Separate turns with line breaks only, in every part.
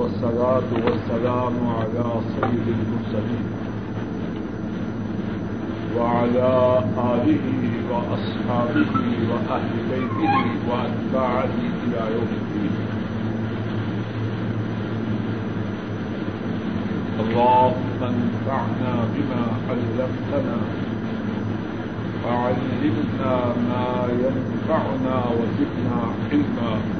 والصلاة والسلام على سيد المرسلين وعلى آله وأصحابه وأهل بيته وأتباعه إلى يوم الدين. اللهم انفعنا بما علمتنا وعلمنا ما ينفعنا وزدنا علما.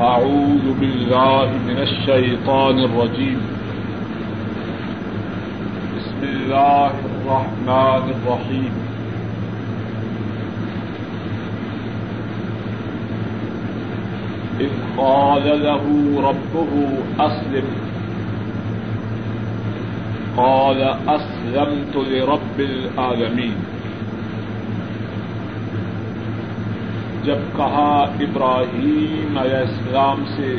أعوذ بالله من الشيطان الرجيم. بسم الله الرحمن الرحيم. إذ قال له ربه أسلم. قال أسلمت لرب العالمين. جب کہا ابراہیم علیہ السلام سے،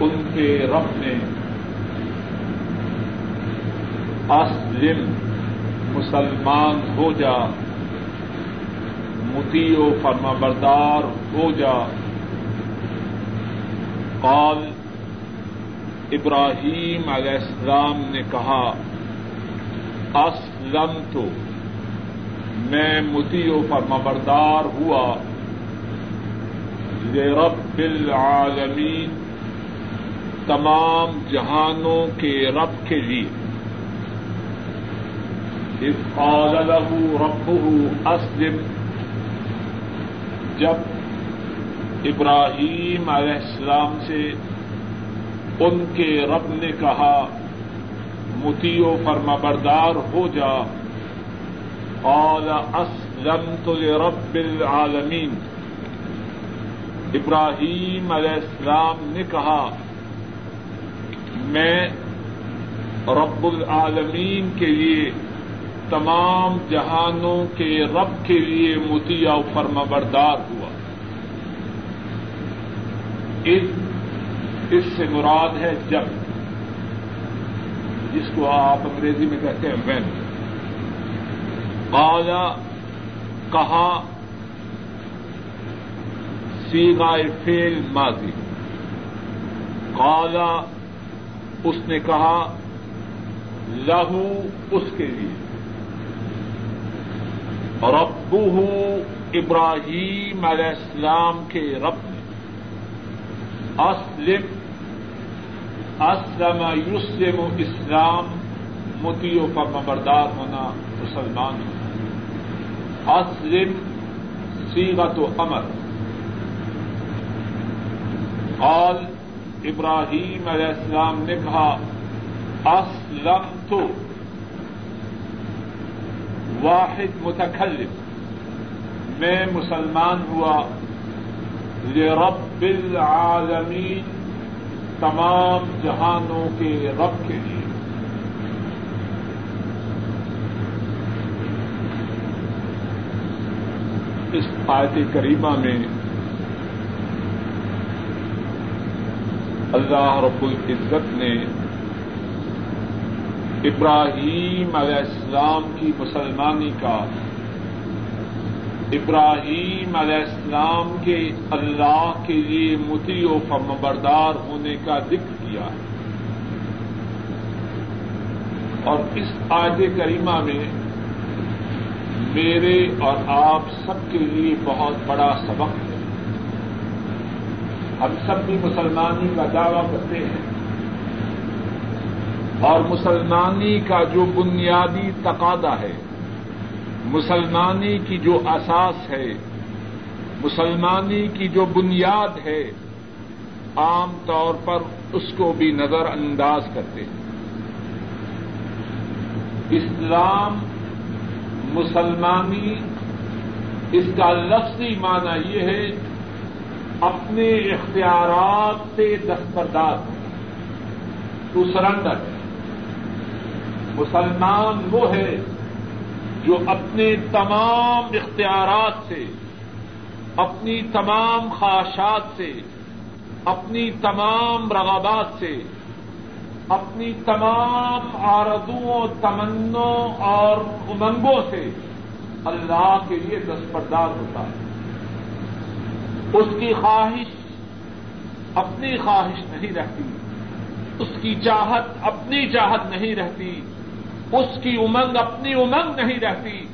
ان کے رب نے، اسلم مسلمان ہو جا متی و فرما بردار ہو جا۔ قال، ابراہیم علیہ السلام نے کہا اسلم تو میں متی و فرما بردار ہوا۔ رب العالمین، تمام جہانوں کے رب کے لیے۔ اس قال له ربه اسلم، جب ابراہیم علیہ السلام سے ان کے رب نے کہا، متی و فرما بردار ہو جا۔ قال اسلمت لرب العالمین ابراہیم علیہ السلام نے کہا، میں رب العالمین کے لیے تمام جہانوں کے رب کے لیے متیا فرما بردار ہوا۔ اس اس سے مراد ہے جب جس کو آپ انگریزی میں کہتے ہیں وین قالا کہا سیگائے فیل ماضی۔ قالا اس نے کہا، لہو اس کے لیے۔ ربو ابراہیم علیہ السلام کے رب نے۔ اسلم اسلم یسلم اسلام متی و فرم بردار ہونا مسلمان ہونا۔ اسلم سیغت و امر قال ابراہیم علیہ السلام نے کہا اسلم تو واحد متکلم. میں مسلمان ہوا. رب العالمین، تمام جہانوں کے رب کے لیے. اس آیت کریمہ میں اللہ رب العزت نے ابراہیم علیہ السلام کی مسلمانی کا ابراہیم علیہ السلام کے اللہ کے لیے متی و فرمبردار ہونے کا ذکر کیا ہے۔ اور اس آج کریمہ میں میرے اور آپ سب کے لیے بہت بڑا سبق ہے۔ ہم سب بھی مسلمانی کا دعوی کرتے ہیں۔ اور مسلمانی کا جو بنیادی تقاضا ہے، مسلمانی کی جو اساس ہے، مسلمانی کی جو بنیاد ہے، عام طور پر اس کو بھی نظر انداز کرتے ہیں۔ اسلام مسلمانی، اس کا لفظی معنی یہ ہے، اپنے اختیارات سے دستبردار ٹو سرنڈر مسلمان وہ ہے جو اپنے تمام اختیارات سے، اپنی تمام خواہشات سے، اپنی تمام رغبات سے اپنی تمام آردوں تمنوں اور امنگوں سے اللہ کے لیے دستبردار ہوتا ہے۔ اس کی خواہش اپنی خواہش نہیں رہتی، اس کی چاہت اپنی چاہت نہیں رہتی، اس کی امنگ اپنی امنگ نہیں رہتی۔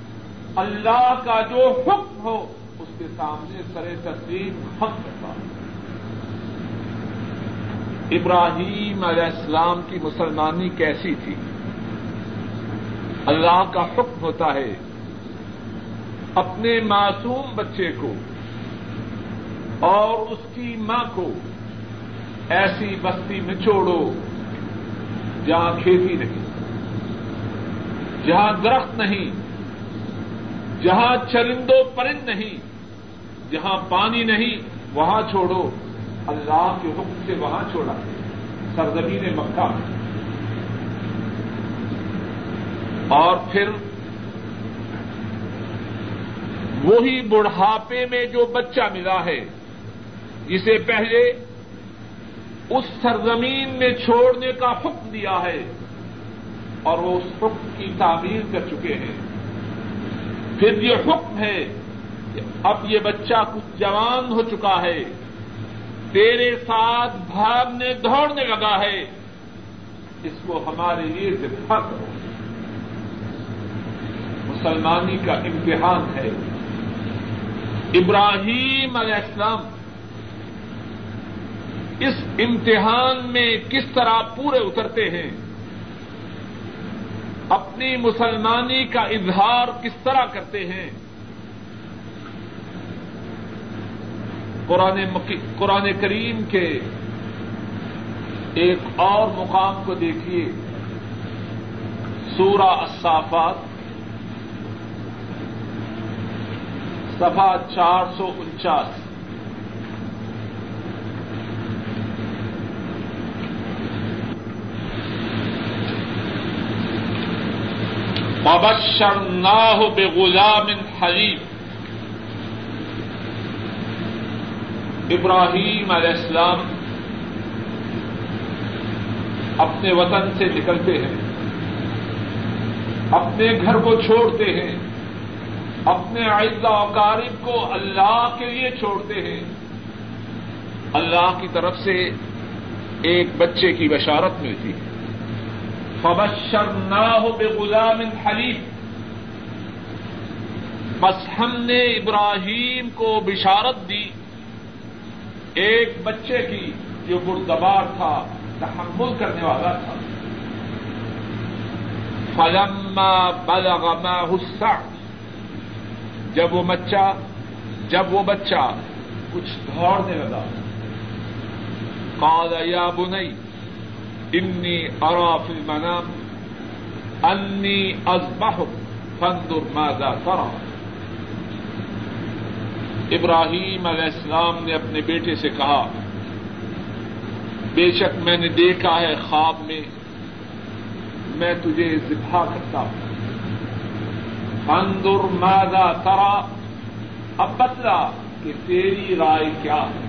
اللہ کا جو حکم ہو، اس کے سامنے سر تسلیم حق کرتا ہے ابراہیم علیہ السلام کی مسلمانی کیسی تھی؟ اللہ کا حکم ہوتا ہے اپنے معصوم بچے کو اور اس کی ماں کو ایسی بستی میں چھوڑو جہاں کھیتی نہیں، جہاں درخت نہیں، جہاں چرندو پرند نہیں، جہاں پانی نہیں، وہاں چھوڑو۔ اللہ کے حکم سے وہاں چھوڑا۔ سرزمین مکہ۔ اور پھر وہی بڑھاپے میں جو بچہ ملا ہے جسے پہلے اس سرزمین میں چھوڑنے کا حکم دیا ہے اور وہ اس حکم کی تعمیر کر چکے ہیں۔ پھر یہ حکم ہے کہ اب یہ بچہ کچھ جوان ہو چکا ہے۔ تیرے ساتھ بھاگنے، دوڑنے لگا ہے۔ اس کو ہمارے لیے ذبح مسلمانی کا امتحان ہے۔ ابراہیم علیہ السلام، اس امتحان میں کس طرح پورے اترتے ہیں؟ اپنی مسلمانی کا اظہار کس طرح کرتے ہیں؟ قرآن کریم کے ایک اور مقام کو دیکھیے۔ سورہ الصافات۔ سفا چار سو انچاس۔ ببشرناہ بغلام حلیم ابراہیم علیہ السلام اپنے وطن سے نکلتے ہیں، اپنے گھر کو چھوڑتے ہیں، اپنے و اقارب کو اللہ کے لیے چھوڑتے ہیں۔ اللہ کی طرف سے ایک بچے کی بشارت ملتی ہے۔ فبشرناہ بغلام حلیم بس ہم نے ابراہیم کو بشارت دی۔ ایک بچے کی جو بردبار تھا، تحمل کرنے والا تھا۔ فلما بلغ معه جب وہ بچہ جب وہ بچہ کچھ دوڑنے لگا۔ قال، یا بني انی ارى في المنام، انی اذبحك فانظر ماذا ترى۔ ابراہیم علیہ السلام نے اپنے بیٹے سے کہا، بے شک میں نے دیکھا ہے خواب میں میں تجھے ذبح کرتا ہوں۔ اندر مادا ترا اب بتلا کہ تیری رائے کیا ہے۔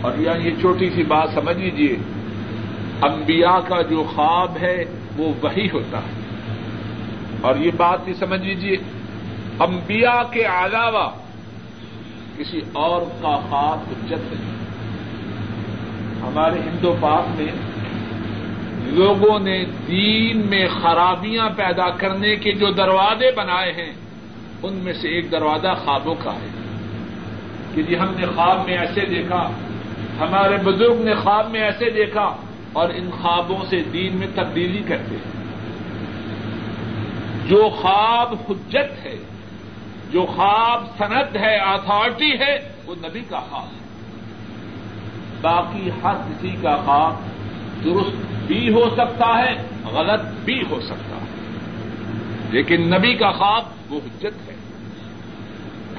اور یہاں یہ چھوٹی سی بات سمجھ لیجیے انبیاء کا جو خواب ہے وہ وہی ہوتا ہے۔ اور یہ بات بھی سمجھ لیجیے انبیاء کے علاوہ کسی اور کا خاص حجت نہیں۔ ہمارے ہندو پاک میں لوگوں نے دین میں خرابیاں پیدا کرنے کے جو دروازے بنائے ہیں، ان میں سے ایک دروازہ خوابوں کا ہے۔ کہ جی ہم نے خواب میں ایسے دیکھا، ہمارے بزرگ نے خواب میں ایسے دیکھا اور ان خوابوں سے دین میں تبدیلی کرتے ہیں۔ جو خواب حجت ہے جو خواب سند ہے اتارٹی ہے، وہ نبی کا خواب ہے۔ باقی ہر کسی کا خواب درست بھی ہو سکتا ہے، غلط بھی ہو سکتا ہے۔ لیکن نبی کا خواب وہ حجت ہے۔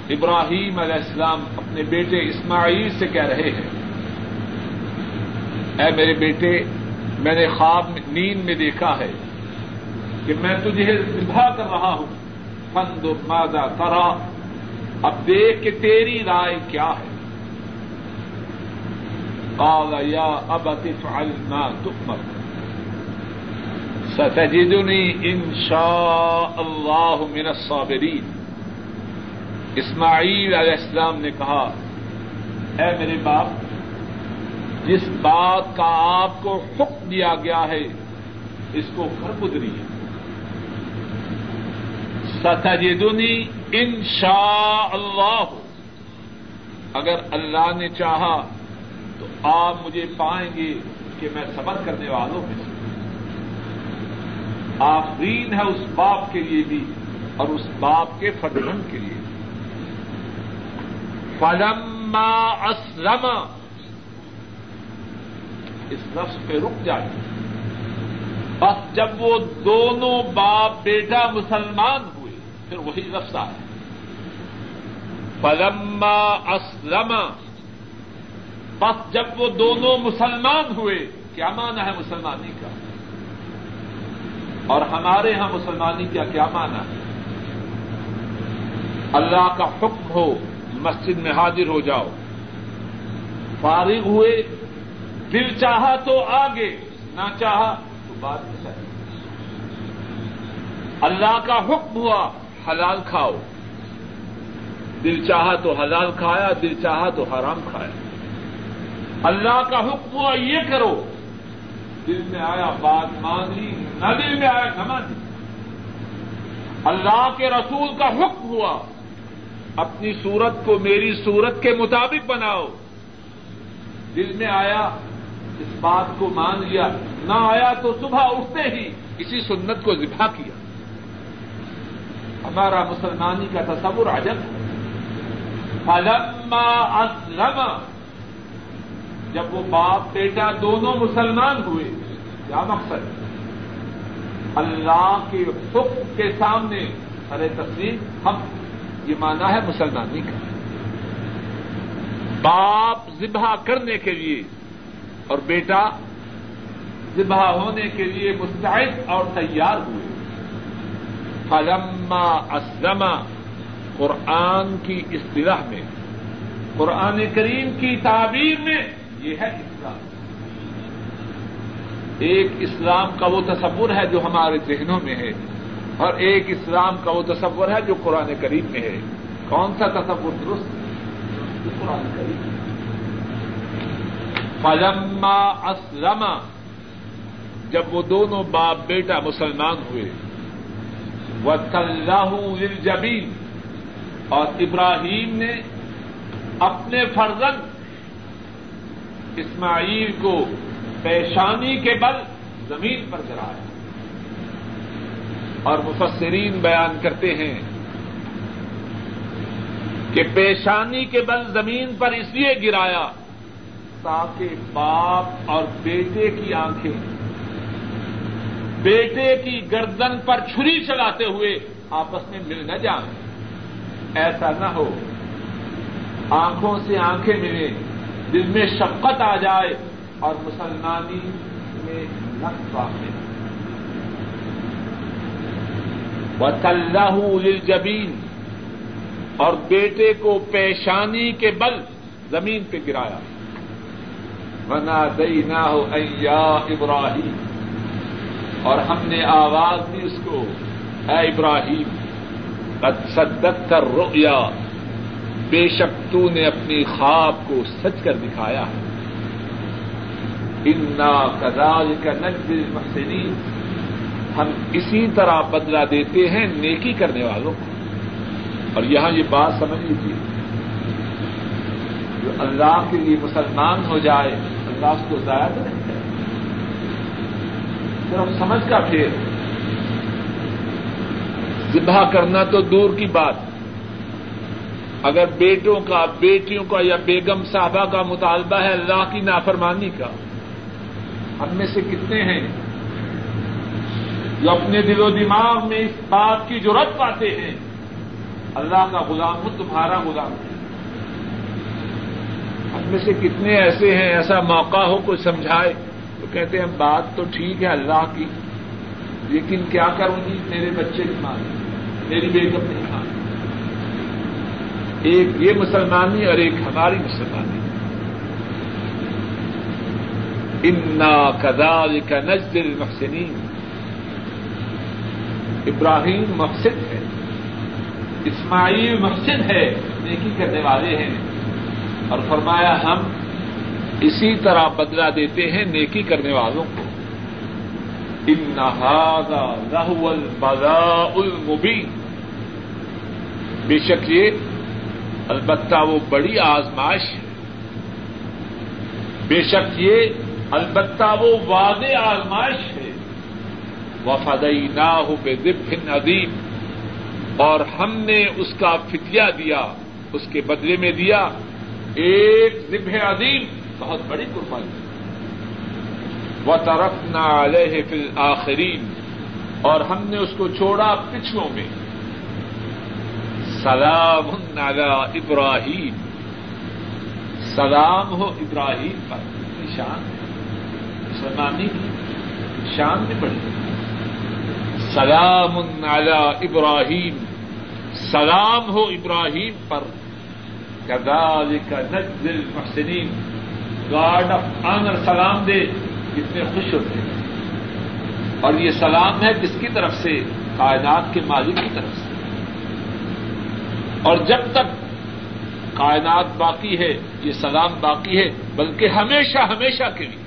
ابراہیم علیہ السلام اپنے بیٹے اسماعیل سے کہہ رہے ہیں، اے میرے بیٹے، میں نے خواب نیند میں دیکھا ہے کہ میں تجھے ذبح کر رہا ہوں۔ فند مادہ کرا اب دیکھ کہ تیری رائے کیا ہے۔ قال، یا اب افعل ما تؤمر۔ ستجدنی ان شاء اللہ من الصابرین۔ اسماعیل علیہ السلام نے کہا، اے میرے باپ، جس بات کا آپ کو حکم دیا گیا ہے، اس کو گھر گزری ستجدنی ان شاء اللہ اگر اللہ نے چاہا تو آپ مجھے پائیں گے کہ میں صبر کرنے والوں میں آفرین ہے اس باپ کے لیے بھی اور اس باپ کے فضلن کے لیے فلما اسلم۔ اس لفظ پہ رک جائے۔ بس جب وہ دونوں باپ بیٹا مسلمان ہوئے پھر وہی لفظ آیا۔ فلما اسلم بس جب وہ دونوں مسلمان ہوئے، کیا مانا ہے مسلمانی کا؟ اور ہمارے یہاں مسلمانی کا کیا مانا ہے؟ اللہ کا حکم ہو، مسجد میں حاضر ہو جاؤ۔ فارغ ہوئے، دل چاہا تو آگے، نہ چاہا تو بات میں اللہ کا حکم ہوا حلال کھاؤ۔ دل چاہا تو حلال کھایا، دل چاہا تو حرام کھایا۔ اللہ کا حکم ہوا یہ کرو۔ دل میں آیا بات مان لی نہ دل میں آیا نہ مان لی اللہ کے رسول کا حکم ہوا۔ اپنی صورت کو میری صورت کے مطابق بناؤ۔ دل میں آیا اس بات کو مان لیا۔ نہ آیا تو صبح اٹھتے ہی اسی سنت کو ذبح کیا۔ ہمارا مسلمانی کا تصور عجب ہے۔ فلما اسلم جب وہ باپ بیٹا دونوں مسلمان ہوئے، کیا مقصد؟ اللہ کے حکم کے سامنے۔ ارے تسلیم، ہم، یہ مانا ہے مسلمانی کا۔ باپ ذبح کرنے کے لیے اور بیٹا ذبح ہونے کے لیے مستعد اور تیار ہوئے۔ فلما اسلم قرآن کی اصطلاح میں، قرآن کریم کی تعبیر میں یہ ہے اسلام۔ ایک اسلام کا وہ تصور ہے جو ہمارے ذہنوں میں ہے، اور ایک اسلام کا وہ تصور ہے جو قرآن کریم میں ہے۔ کون سا تصور درست؟ قرآن کریم۔ فلما اسلم جب وہ دونوں باپ بیٹا مسلمان ہوئے وہ طلح جبین اور ابراہیم نے اپنے فرزند اسماعیل کو پیشانی کے بل زمین پر گرایا اور مفسرین بیان کرتے ہیں کہ پیشانی کے بل زمین پر اس لیے گرایا تاکہ باپ اور بیٹے کی آنکھیں بیٹے کی گردن پر چھری چلاتے ہوئے آپس میں مل نہ جائیں۔ ایسا نہ ہو۔ آنکھوں سے آنکھیں ملیں، دل میں شفقت آ جائے اور مسلمانی میں نقص واقع۔ وطلہ جبین اور بیٹے کو پیشانی کے بل زمین پہ گرایا۔ بنا دئی نہ ہو ایا ابراہیم اور ہم نے آواز دی اس کو۔ اے ابراہیم صدق کر رؤیا بے شک تو نے اپنی خواب کو سچ کر دکھایا ہے۔ انا کدال کا نجل محسنین ہم اسی طرح بدلا دیتے ہیں نیکی کرنے والوں کو۔ اور یہاں یہ بات سمجھ لیجیے جو اللہ کے لیے مسلمان ہو جائے، اللہ اس کو ضائع کرے۔ صرف سمجھ کا پھر۔ ذبح کرنا تو دور کی بات۔ اگر بیٹوں کا، بیٹیوں کا یا بیگم صاحبہ کا مطالبہ ہے اللہ کی نافرمانی کا، ہم میں سے کتنے ہیں جو اپنے دل و دماغ میں اس بات کی ضرورت پاتے ہیں، اللہ کا غلام ہوں، تمہارا غلام ہے میں سے کتنے ایسے ہیں، ایسا موقع ہو کوئی سمجھائے۔ کہتے ہیں، بات تو ٹھیک ہے اللہ کی، لیکن کیا کروں گی میرے بچے نہیں مانتے میری بیگم نہیں مانتی ایک یہ مسلمانی اور ایک ہماری مسلمانی۔ انا کدال کا نزل محسنین ابراہیم محسن ہے، اسماعیل محسن ہے، نیکی کرنے والے ہیں۔ اور فرمایا، ہم اسی طرح بدلا دیتے ہیں نیکی کرنے والوں کو۔ ان لہو المبین۔ بے شک یہ البتہ وہ بڑی آزمائش ہے۔ بے شک یہ البتہ وہ واضح آزمائش ہے۔ وفادئی نہ ہو بے ادیم اور ہم نے اس کا فتیا دیا، اس کے بدلے میں دیا، ایک ذبح عظیم۔ بہت بڑی قربانی و ترف نہ علیہ فل آخرین اور ہم نے اس کو چھوڑا پچھلوں میں۔ سلام علی ابراہیم سلام ہو ابراہیم پر۔ شان۔ مسلمانی کی۔ شان بھی بڑی۔ سلام علی ابراہیم سلام ہو ابراہیم پر۔ کدال کا نزل محسنین گارڈ آف آنر سلام دے کتنے خوش ہوتے ہیں۔ اور یہ سلام ہے کس کی طرف سے؟ کائنات کے مالک کی طرف سے۔ اور جب تک کائنات باقی ہے، یہ سلام باقی ہے، بلکہ ہمیشہ ہمیشہ کے لیے۔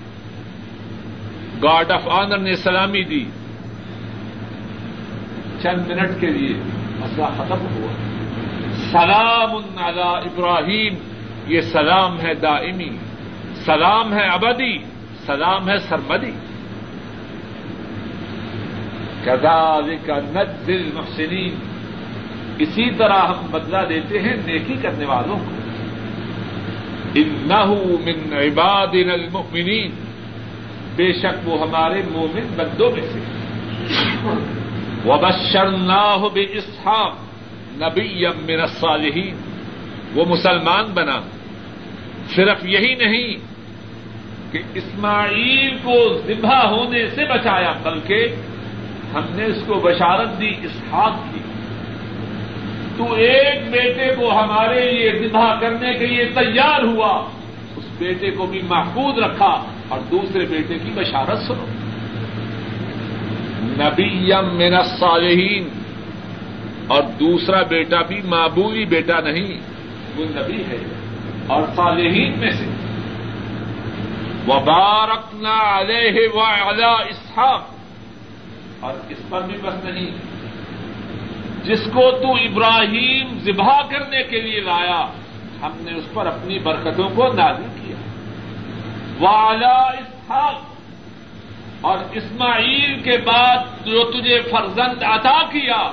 گارڈ آف آنر نے سلامی دی۔ چند منٹ کے لیے مسئلہ ختم ہوا۔ سلام علی ابراہیم، یہ سلام ہے دائمی۔ سلام ہے ابدی، سلام ہے سرمدی۔ کذالک نجزی المحسنین۔ اسی طرح ہم بدلا دیتے ہیں نیکی کرنے والوں کو۔ من عبادنا المؤمنین۔ بے شک وہ ہمارے مومن بندوں میں سے۔ وبشرناہ باسحاق نبی من الصالحین۔ وہ مسلمان بنا۔ صرف یہی نہیں کہ اسماعیل کو ذبح ہونے سے بچایا، بلکہ ہم نے اس کو بشارت دی، اسحاق کی۔ تو ایک بیٹے کو ہمارے لیے ذبح کرنے کے لیے تیار ہوا، اس بیٹے کو بھی محفوظ رکھا اور دوسرے بیٹے کی بشارت سنو۔ نبی من الصالحین، اور دوسرا بیٹا بھی معبولی بیٹا نہیں، وہ نبی ہے۔ اور صالحین میں سے۔ وبارکنا علیہ و اعلی اسحاق۔ اور اس پر بھی بس نہیں۔ جس کو تو ابراہیم ذبح کرنے کے لیے لایا، ہم نے اس پر اپنی برکتوں کو نازل کیا۔ والا اسحاق۔ اور اسماعیل کے بعد جو تجھے فرزند عطا کیا،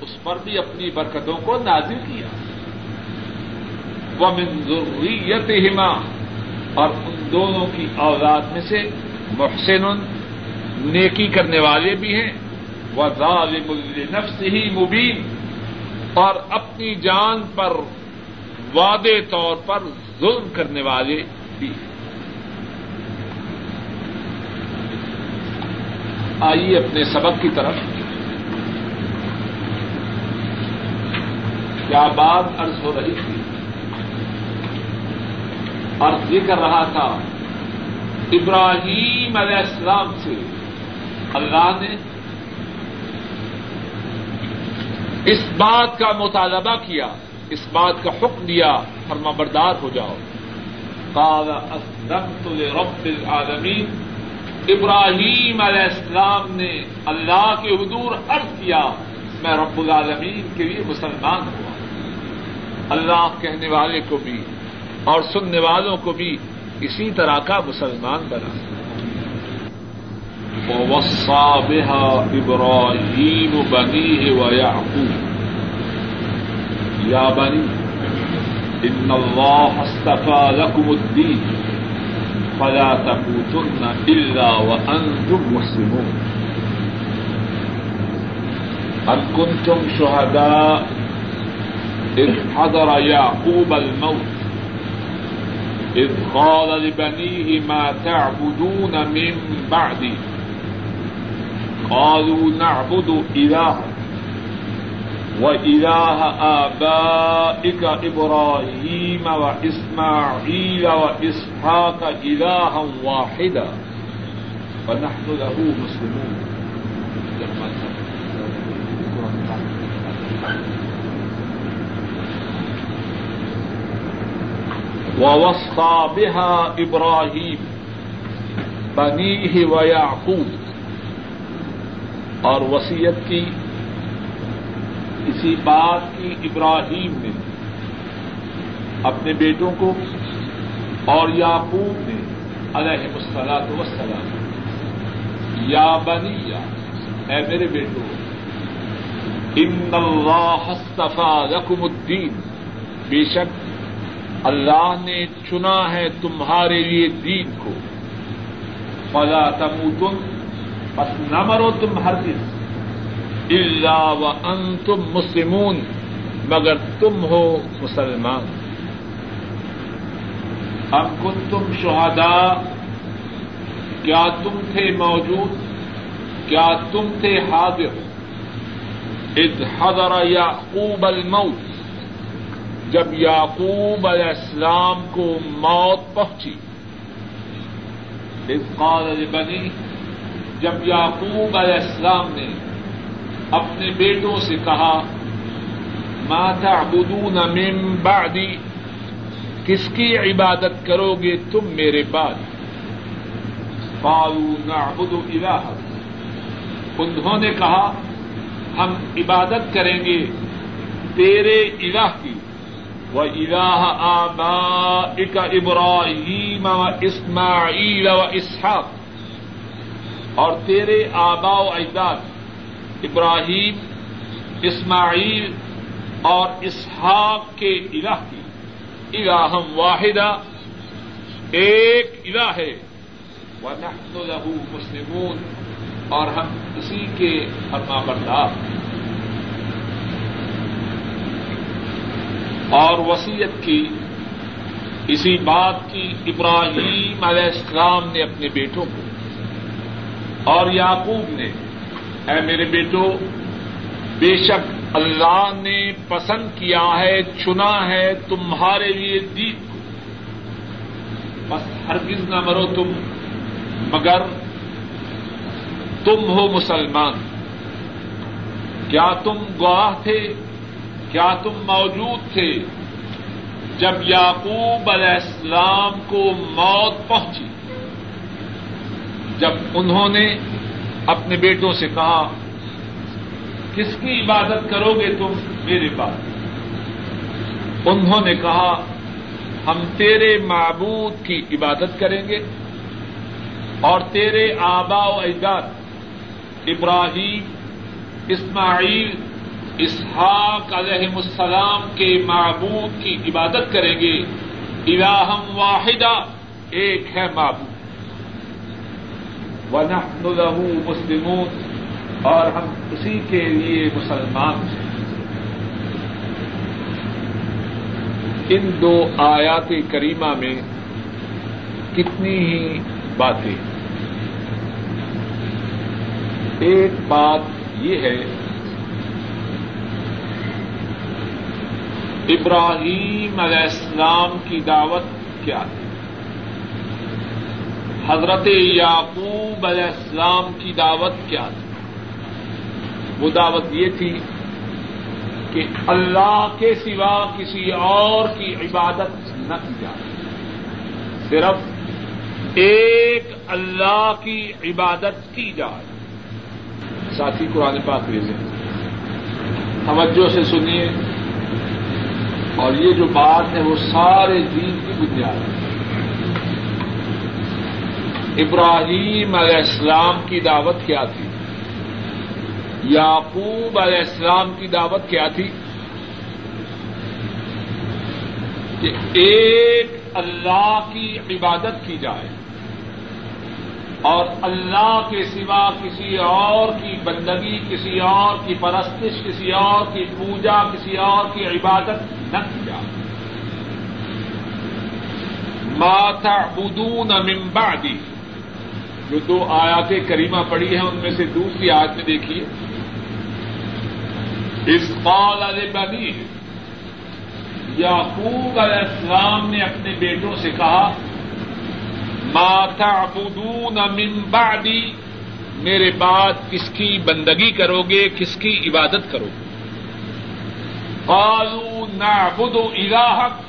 اس پر بھی اپنی برکتوں کو نازل کیا۔ وہ منظوریت ہما اور ان دونوں کی اولاد میں سے محسن نیکی کرنے والے بھی ہیں وہ ظالم نفس ہی مبین اور اپنی جان پر وعدے طور پر ظلم کرنے والے بھی ہیں۔ آئیے اپنے سبق کی طرف۔ کیا بات ارض ہو رہی تھی؟ اور یہ کر رہا تھا، ابراہیم علیہ السلام سے۔ اللہ نے اس بات کا مطالبہ کیا، اس بات کا حکم دیا فرما بردار ہو جاؤ۔ قال، اسلمت لرب العالمین ابراہیم علیہ السلام نے اللہ کے حضور عرض کیا، میں رب العالمین کے لیے مسلمان ہوا۔ اللہ کہنے والے کو بھی اور سننے والوں کو بھی اسی طرح کا مسلمان بنا۔ وسا بحا ابراہیم بنی ہے و یا بنی ان اللہ استفا لکم الدین فلا تموتن الا وانتم مسلمون۔ ان کنتم شهداء اذ حضر يعقوب الموت إذ قال لبنيه ما تعبدون من بعدي قالوا نعبد إلهك وإله آبائك إبراهيم وإسماعيل وإسحاق إلها واحدا ونحن له مسلمون ووصى بها إبراهيم بنيه ويعقوب۔ اور وسیعت کی اسی بات کی ابراہیم نے اپنے بیٹوں کو اور یعقوب نے علیہ مسلاط وسلام یا بنی یا اے میرے بیٹو ان اللہ حصفا رقم الدین۔ بے شک اللہ نے چنا ہے تمہارے لیے دین کو۔ فلا تموتن بس نہ مرو تم ہر کس اللہ و ان تم مسلمون، مگر تم ہو مسلمان۔ اب کن تم شہدا کیا تم تھے موجود؟ کیا تم تھے حاضر؟ اذ حضر یعقوب الموت جب یعقوب علیہ السلام کو موت پہنچی۔ قال بنی جب یعقوب علیہ السلام نے اپنے بیٹوں سے کہا ماتا بدون من بعدی، کس کی عبادت کرو گے تم میرے بعد؟ قالوا، نعبد الہ انہوں نے کہا، ہم عبادت کریں گے تیرے الہ کی۔ وہ الہ آبا اک ابراہیم و اسماعیل و اسحاق اور تیرے آبا و اجداد، ابراہیم، اسماعیل اور اسحاق کے الہ کی. الہم واحدہ، ایک الہ ہے. وہ نحن له مسلمون اور ہم اسی کے فرما بردار اور وسیعت کی اسی بات کی ابراہیم علیہ السلام نے اپنے بیٹوں کو اور یعقوب نے، اے میرے بیٹو، بے شک اللہ نے پسند کیا ہے، چنا ہے تمہارے لیے دین کو۔ بس ہرگز نہ مرو تم، مگر تم ہو مسلمان۔ کیا تم گواہ تھے؟ کیا تم موجود تھے جب یعقوب علیہ السلام کو موت پہنچی؟ جب انہوں نے اپنے بیٹوں سے کہا، کس کی عبادت کرو گے تم میرے پاس انہوں نے کہا، ہم تیرے معبود کی عبادت کریں گے اور تیرے آبا و اجداد، ابراہیم، اسماعیل اسحاق علیہ السلام کے معبود کی عبادت کریں گے۔ الہم واحدہ، ایک ہے معبود۔ ونحن له مسلمون، اور ہم اسی کے لیے مسلمان ہیں۔ ان دو آیات کریمہ میں کتنی ہی باتیں۔ ایک بات یہ ہے ابراہیم علیہ السلام کی دعوت کیا ہے حضرت یعقوب علیہ السلام کی دعوت کیا تھی؟ وہ دعوت یہ تھی کہ اللہ کے سوا کسی اور کی عبادت نہ کی جائے۔ صرف ایک اللہ کی عبادت کی جائے۔ ساتھی قرآن پاک لیجیے توجہ سے سنیے۔ اور یہ جو بات ہے وہ سارے دین کی بنیاد ہے۔ ابراہیم علیہ السلام کی دعوت کیا تھی؟ یعقوب علیہ السلام کی دعوت کیا تھی؟ کہ ایک اللہ کی عبادت کی جائے۔ اور اللہ کے سوا کسی اور کی بندگی، کسی اور کی پرستش، کسی اور کی پوجا، کسی اور کی عبادت نہ کی جائے۔ ماتا بدون بعدی جو دو آیات کریمہ پڑی ہیں، ان میں سے دوسری آیت میں دیکھیے۔ اس قال علیہ بنی یعقوب علیہ السلام نے اپنے بیٹوں سے کہا ماتا بدون بعدی؟ میرے بعد کس کی بندگی کرو گے کس کی عبادت کرو گے قالوا نعبد الہک۔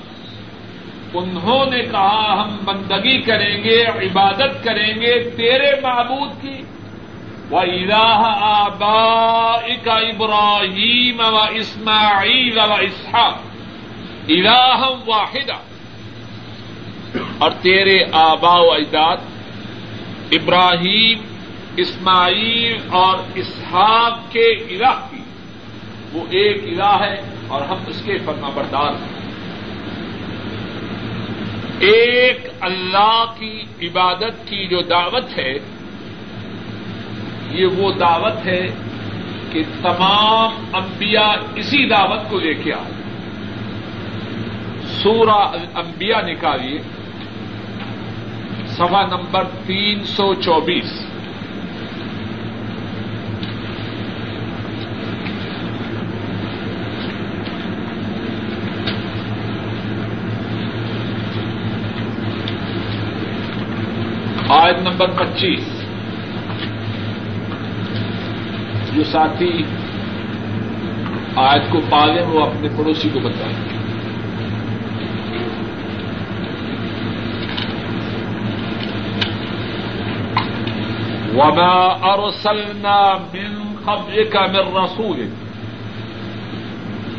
انہوں نے کہا، ہم بندگی کریں گے، عبادت کریں گے تیرے معبود کی۔ و الہ آبا کا ابراہیم و اسماعیل و اسحاق الہ واحدہ اور تیرے آبا و اجداد، ابراہیم، اسماعیل اور اسحاق کے الہ کی۔ وہ ایک الہ ہے اور ہم اس کے فرما بردار ہیں۔ ایک اللہ کی عبادت کی جو دعوت ہے، یہ وہ دعوت ہے کہ تمام انبیاء اسی دعوت کو لے کے آئے۔ سورہ انبیاء نکالیے۔ سوا نمبر تین سو چوبیس۔ آیت نمبر پچیس۔ جو ساتھی آیت کو پالیں وہ اپنے پڑوسی کو بتائیں وما ارسلنا من قبلك من رسول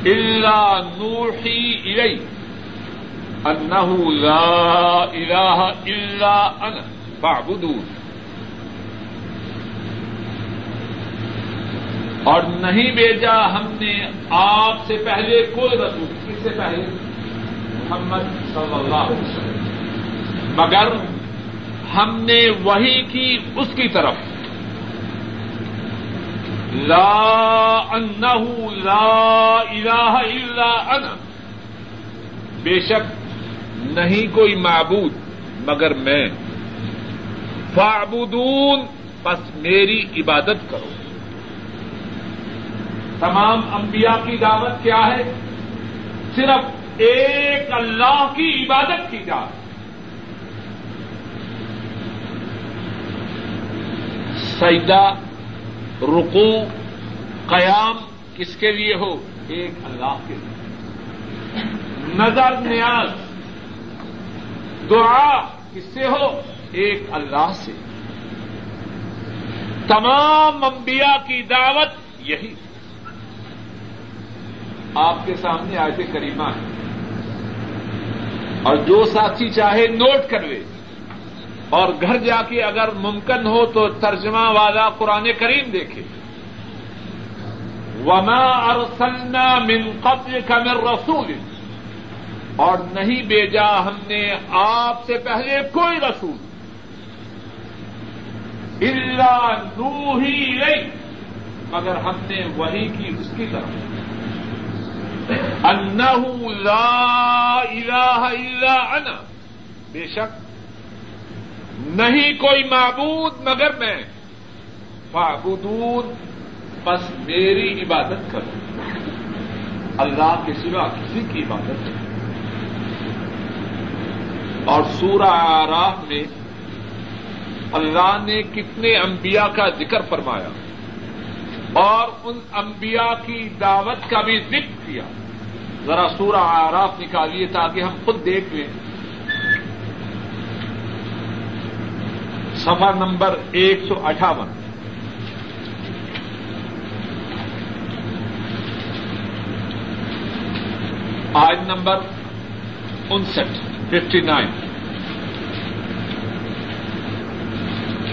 الا نوحي اليه انه لا اله الا انا اور نہیں بھیجا ہم نے آپ سے پہلے کوئی رسول، کس سے پہلے؟ محمد صلی اللہ علیہ وسلم۔ مگر ہم نے وہی کی اس کی طرف۔ لا انہ لا الہ الا انا۔ بے شک نہیں کوئی معبود مگر میں۔ فعبدون بس میری عبادت کرو۔ تمام انبیاء کی دعوت کیا ہے؟ صرف ایک اللہ کی عبادت کی جائے۔ سجدہ رکو قیام کس کے لیے ہو؟ ایک اللہ کے لیے۔ نظر، نیاز، دعا کس سے ہو؟ ایک اللہ سے۔ تمام انبیاء کی دعوت یہی۔ آپ کے سامنے آئے تھے کریمہ ہے۔ اور جو ساتھی چاہے نوٹ کر لے۔ اور گھر جا کے اگر ممکن ہو تو ترجمہ والا قرآن کریم دیکھے۔ وما ارسلنا من قبل کا من رسول۔ اور نہیں بیجا ہم نے آپ سے پہلے کوئی رسول۔ اللہ نو ہی رہی مگر ہم نے وہی کی اس کی طرف۔ انہ لا الہ الا انا بے شک نہیں کوئی معبود مگر میں۔ فعبدون بس میری عبادت کرو۔ اللہ کے سوا کسی کی عبادت کرو اور سورہ آراف میں اللہ نے کتنے انبیاء کا ذکر فرمایا اور ان انبیاء کی دعوت کا بھی ذکر کیا۔ ذرا سورہ آراف نکالیے تاکہ ہم خود دیکھ لیں۔ سفر نمبر ایک سو اٹھاون۔ آج نمبر انسٹھ، ففٹی نائن۔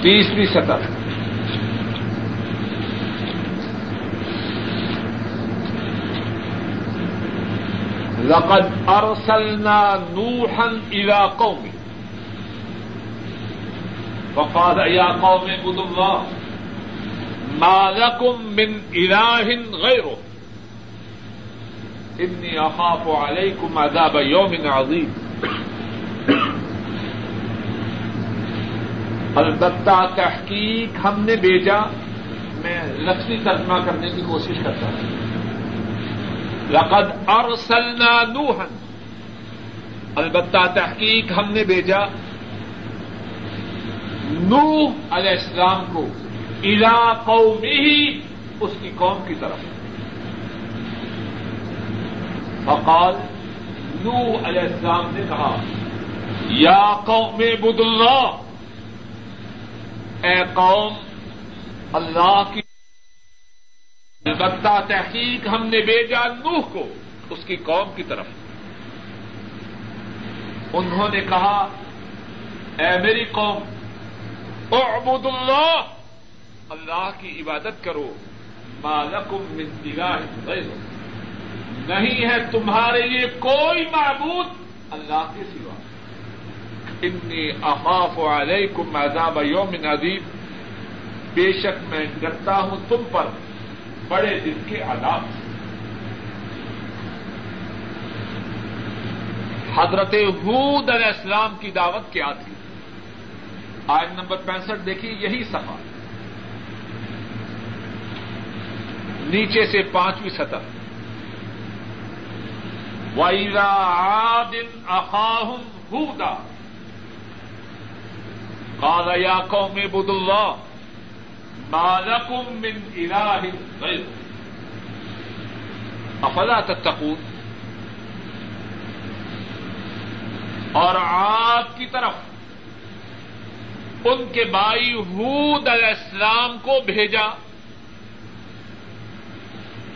تیسری سطح لقد ارسلنا نوحا الى قومه۔ فقال يا قوم اعبدوا الله ما لكم من اله غيره. اني اخاف عليكم عذاب يوم عظيم. البتہ تحقیق ہم نے بھیجا. میں لفظی ترجمہ کرنے کی کوشش کرتا ہوں. لقد ارسلنا نوحا. البتہ تحقیق ہم نے بھیجا. نوح علیہ السلام کو الا قومی ہی اس کی قوم کی طرف۔ فقال، نوح علیہ السلام نے کہا، یا قوم بد اللہ۔ اے قوم، اللہ کی البتہ تحقیق ہم نے بھیجا نوح کو، اس کی قوم کی طرف۔ انہوں نے کہا، اے میری قوم اعبد اللہ اللہ کی عبادت کرو۔ مالکم من الہ غیر نہیں ہے تمہارے لیے کوئی معبود اللہ کے سوا۔ انی اخاف علیکم عذاب یوم عظیم۔ بے شک میں ڈرتا ہوں تم پر بڑے دن کے عذاب۔ سے حضرت حود علیہ السلام کی دعوت کیا تھی آئن نمبر پینسٹھ دیکھیے، یہی سفا نیچے سے پانچویں سطح۔ ویرا آدن اخاہم ہودا قال یا قوم بد اللہ مالکم من الہ غیر افلا تتقون؟ اور آپ کی طرف ان کے بھائی حود علیہ السلام کو بھیجا۔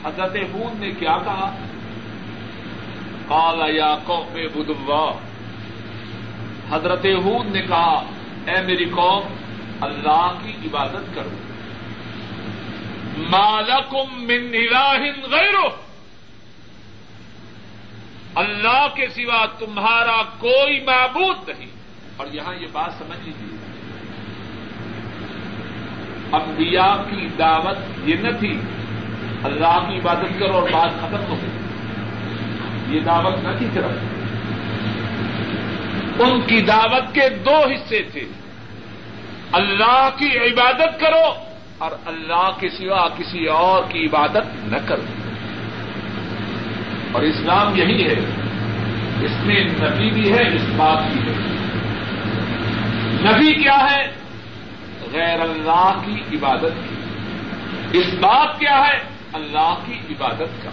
حضرت حود نے کیا کہا؟ قال یا قوم بد حضرت حود نے کہا، اے میری قوم، اللہ کی عبادت کرو۔ مالکم من الہ غیرو اللہ کے سوا تمہارا کوئی معبود نہیں۔ اور یہاں یہ بات سمجھ لیجیے انبیاء کی دعوت یہ نہ تھی۔ اللہ کی عبادت کرو اور بات ختم ہو گئی۔ یہ دعوت نہ تھی طرف ان کی دعوت کے دو حصے تھے۔ اللہ کی عبادت کرو اور اللہ کے سوا کسی اور کی عبادت نہ کرو۔ اور اسلام یہی ہے۔ اس میں نبی بھی ہے، اس بات بھی ہے۔ نبی کیا ہے؟ غیر اللہ کی عبادت کی۔ اس بات کیا ہے؟ اللہ کی عبادت کا۔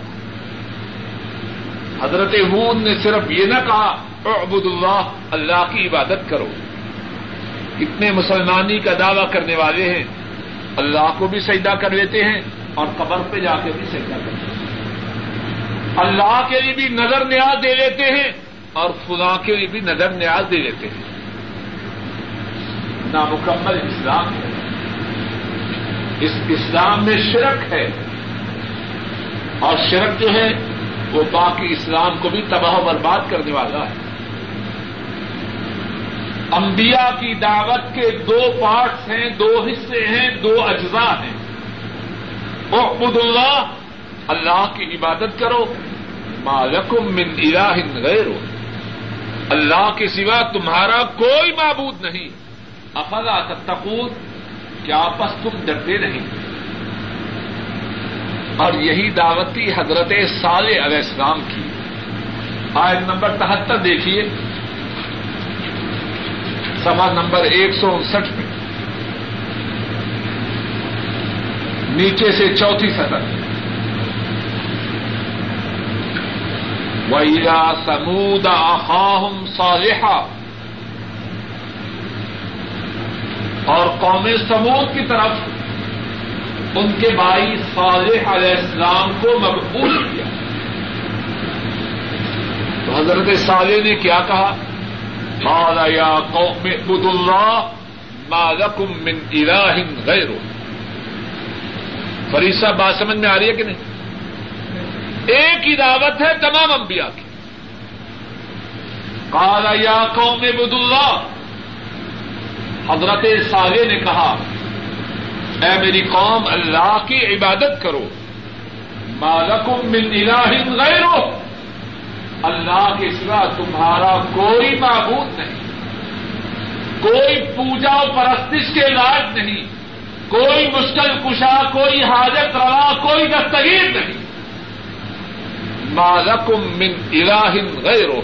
حضرت ہود نے صرف یہ نہ کہا عبد اللہ اللہ کی عبادت کرو۔ کتنے مسلمانی کا دعوی کرنے والے ہیں۔ اللہ کو بھی سجدہ کر لیتے ہیں اور قبر پہ جا کے بھی سجدہ کرتے ہیں۔ اللہ کے لیے بھی نظر نیاز دے لیتے ہیں اور خدا کے لیے بھی نظر نیاز دے لیتے ہیں۔ نامکمل اسلام ہے۔ اس اسلام میں شرک ہے۔ اور شرک جو ہے، وہ باقی اسلام کو بھی تباہ و برباد کرنے والا ہے۔ انبیاء کی دعوت کے دو پارٹس ہیں، دو حصے ہیں، دو اجزاء ہیں۔ محمد اللہ اللہ کی عبادت کرو۔ مالکم من الہ غیر اللہ کے سوا تمہارا کوئی معبود نہیں۔ افلا تتقون کیا پس تم ڈرتے نہیں۔ اور یہی دعوتی حضرت صالح علیہ السلام کی۔ آیت نمبر تہتر دیکھیے۔ سوا نمبر ایک سو انسٹھ میں۔ نیچے سے چوتھی سطح۔ وَإِلَىٰ سَمُودَ أَخَاهُمْ صَالِحًا اور قوم سمود کی طرف ان کے بھائی صالح علیہ السلام کو مقبول کیا۔ تو حضرت صالح نے کیا کہا؟ قال یا قوم اعبدوا اللہ ما لکم من الہ غیرہ۔ فریصہ بات سمجھ میں آ رہی ہے کہ نہیں؟ ایک ہی دعوت ہے تمام انبیاء کی۔ قال یا قوم عبد اللہ حضرت صالح نے کہا، اے میری قوم، اللہ کی عبادت کرو۔ مالکم من الہ غیرہ۔ اللہ کے سوا تمہارا کوئی معبود نہیں۔ کوئی پوجا و پرستش کے علاج نہیں۔ کوئی مشکل کشا، کوئی حاجت روا، کوئی دستگیر نہیں۔ مالکم من الہ غیرو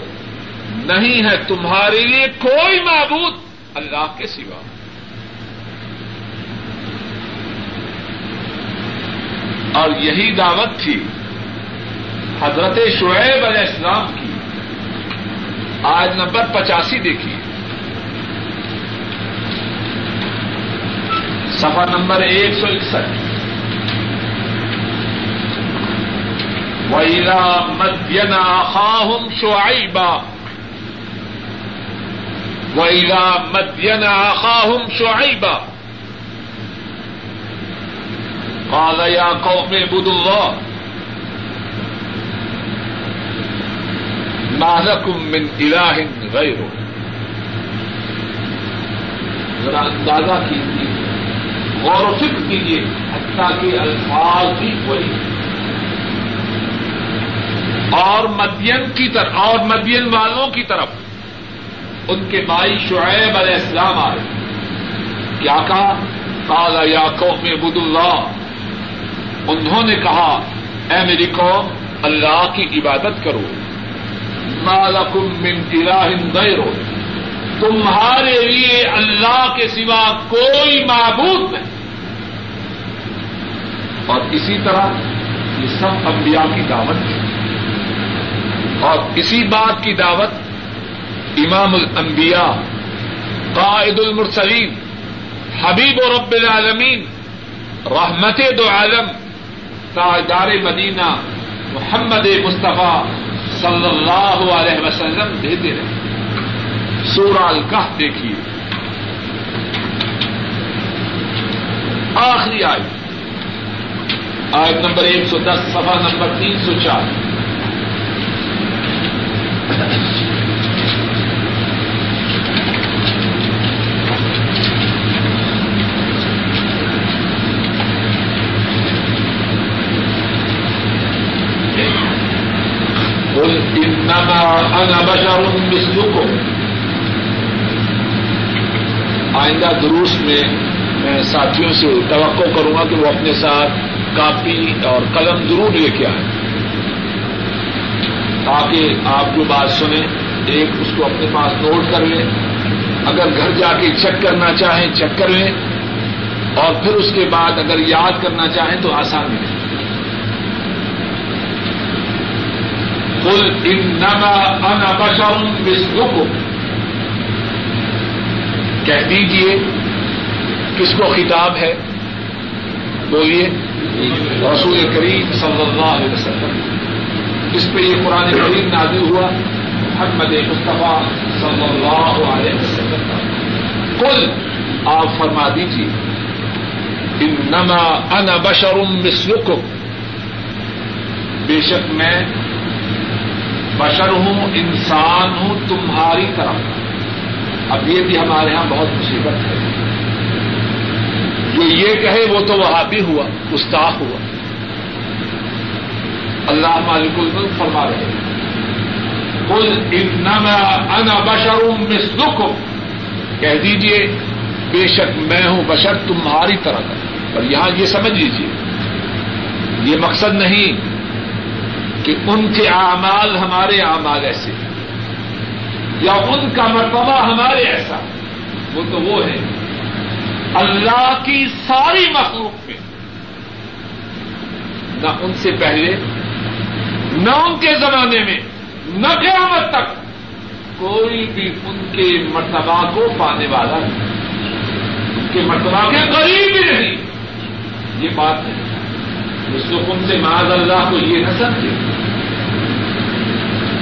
نہیں ہے تمہارے لیے کوئی معبود۔ اللہ کے سوا۔ اور یہی دعوت تھی حضرت شعیب علیہ السلام کی۔ آج نمبر پچاسی دیکھیے۔ سفا نمبر ایک سو اکسٹھ۔ ویلا مدینہ خاہم شعیبا ویلا مدینہ خاہم شعیبا قال يا قوم اعبدوا الله ما لكم من اله غيره ذرا اندازہ کیجیے غور و فکر کیجیے حتیٰ کے الفاظ بھی وہی اور مدین کی طرف، اور مدین والوں کی طرف ان کے بھائی شعیب علیہ السلام آئے۔ کیا کہا؟ کالا یا قوم عبد اللہ۔ انہوں نے کہا، اے میری قوم، اللہ کی عبادت کرو۔ مالکم من الہ غیرو تمہارے لیے اللہ کے سوا کوئی معبود نہیں۔ اور اسی طرح یہ سب انبیاء کی دعوت۔ ہے اور اسی بات کی دعوت امام الانبیاء، قائد المرسلین، حبیب و رب العالمین، رحمت دو عالم، تاجدار مدینہ محمد مصطفیٰ صلی اللہ علیہ وسلم دیتے رہے۔ سورہ الکہ دیکھیے۔ آخری آئے آیت نمبر ایک سو دس سفا نمبر تین سو چار۔ انا بشر مثلكم. آئندہ دروس میں میں ساتھیوں سے توقع کروں گا کہ وہ اپنے ساتھ کاپی اور قلم ضرور لے کے آئیں تاکہ آپ جو بات سنیں، ایک اس کو اپنے پاس نوٹ کر لیں۔ اگر گھر جا کے چیک کرنا چاہیں، چیک کر لیں۔ اور پھر اس کے بعد اگر یاد کرنا چاہیں تو آسان نہیں کل انما انا بشر مثلكم. کہہ دیجیے کس کو خطاب ہے؟ بولیے، رسول کریم صلی اللہ علیہ وسلم۔ اس پہ یہ قرآن کریم نازل ہوا، محمد مصطفیٰ صلی اللہ علیہ وسلم۔ کل آپ فرما دیجیے انما انا بشر مثلكم۔ بے شک میں بشر ہوں انسان ہوں تمہاری طرف اب یہ بھی ہمارے یہاں بہت مصیبت ہے۔ جو یہ کہے وہ تو وہاں بھی ہوا، گستاخ ہوا۔ اللہ مالک الملک فرما رہے کل انما انا بشر مثلکم۔ کہہ دیجیے، بے شک میں ہوں بشر تمہاری طرح۔ کا اور یہاں یہ سمجھ لیجیے یہ مقصد نہیں کہ ان کے اعمال ہمارے اعمال ایسے یا ان کا مرتبہ ہمارے ایسا۔ وہ تو وہ ہے اللہ کی ساری مخلوق میں۔ نہ ان سے پہلے، نہ ان کے زمانے میں، نہ قیامت تک کوئی بھی ان کے مرتبہ کو پانے والا نہیں۔ ان کے مرتبہ کے قریب بھی نہیں۔ یہ بات نہیں اس حکم سے معاذ اللہ کو یہ نہ سمجھے۔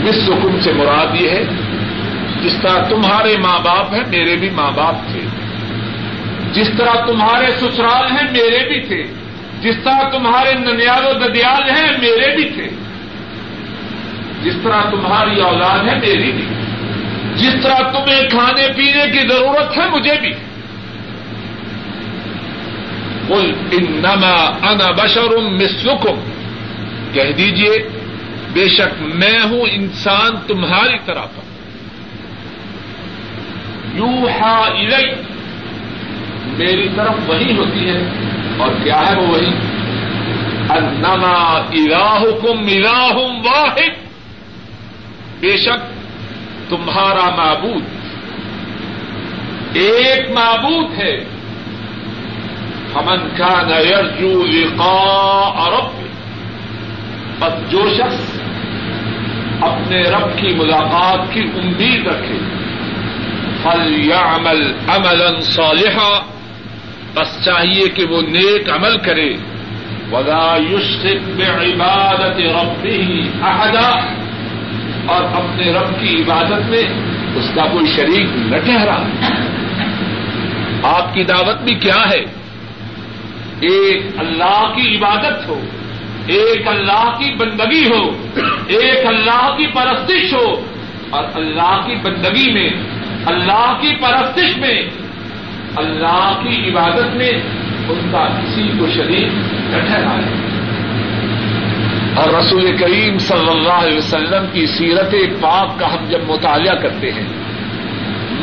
اس حکم سے مراد یہ ہے، جس طرح تمہارے ماں باپ ہیں، میرے بھی ماں باپ تھے۔ جس طرح تمہارے سسرال ہیں، میرے بھی تھے۔ جس طرح تمہارے ننیال و ددیال ہیں، میرے بھی تھے۔ جس طرح تمہاری اولاد ہے، میری بھی۔ جس طرح تمہیں کھانے پینے کی ضرورت ہے، مجھے بھی۔ قل انما انا بشر مثلكم کہہ دیجیے، بے شک میں ہوں انسان تمہاری طرح کا یوحا الی میری طرف وہی ہوتی ہے اور کیا ہے وہ وہی انما الہکم الہ واحد۔ بے شک تمہارا معبود۔ ایک معبود ہے۔ ہمن کا نیرجو لقاء رب بس جو شخص اپنے رب کی ملاقات کی امید رکھے فل یا عمل صالحا، بس چاہیے کہ وہ نیک عمل کرے۔ ولا يشرك بعبادت ربه احدا اور اپنے رب کی عبادت میں اس کا کوئی شریک نہ ٹھہرا۔ آپ کی دعوت بھی کیا ہے؟ ایک اللہ کی عبادت ہو، ایک اللہ کی بندگی ہو، ایک اللہ کی پرستش ہو، اور اللہ کی بندگی میں، اللہ کی پرستش میں، اللہ کی عبادت میں ان کا کسی کو شریک نہ ٹھہرائے۔ اور رسول کریم صلی اللہ علیہ وسلم کی سیرت پاک کا ہم جب مطالعہ کرتے ہیں،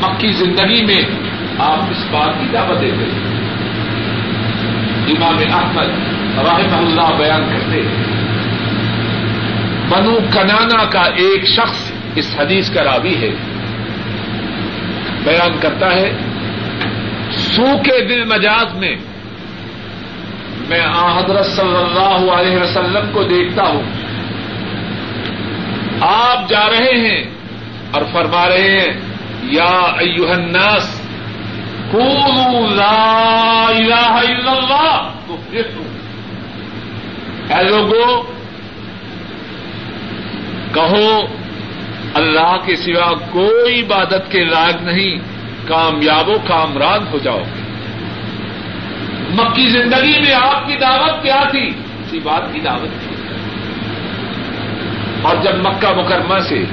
مکی زندگی میں آپ اس بات کی دعوت دیتے ہیں۔ امام احمد رحم اللہ بیان کرتے ہیں۔ بنو کنانا کا ایک شخص اس حدیث کا راوی ہے۔ بیان کرتا ہے، سو کے دل مجاز میں میں آ حضرت صلی اللہ علیہ وسلم کو دیکھتا ہوں۔ آپ جا رہے ہیں اور فرما رہے ہیں، یا ایوہ الناس قولوا لا الہ الا اللہ تو اے لوگو، کہو، اللہ کے سوا کوئی عبادت کے لائق نہیں، کامیاب و کامران ہو جاؤ گے۔ مکی زندگی میں آپ کی دعوت کیا تھی؟ اسی بات کی دعوت تھی۔ اور جب مکہ مکرمہ سے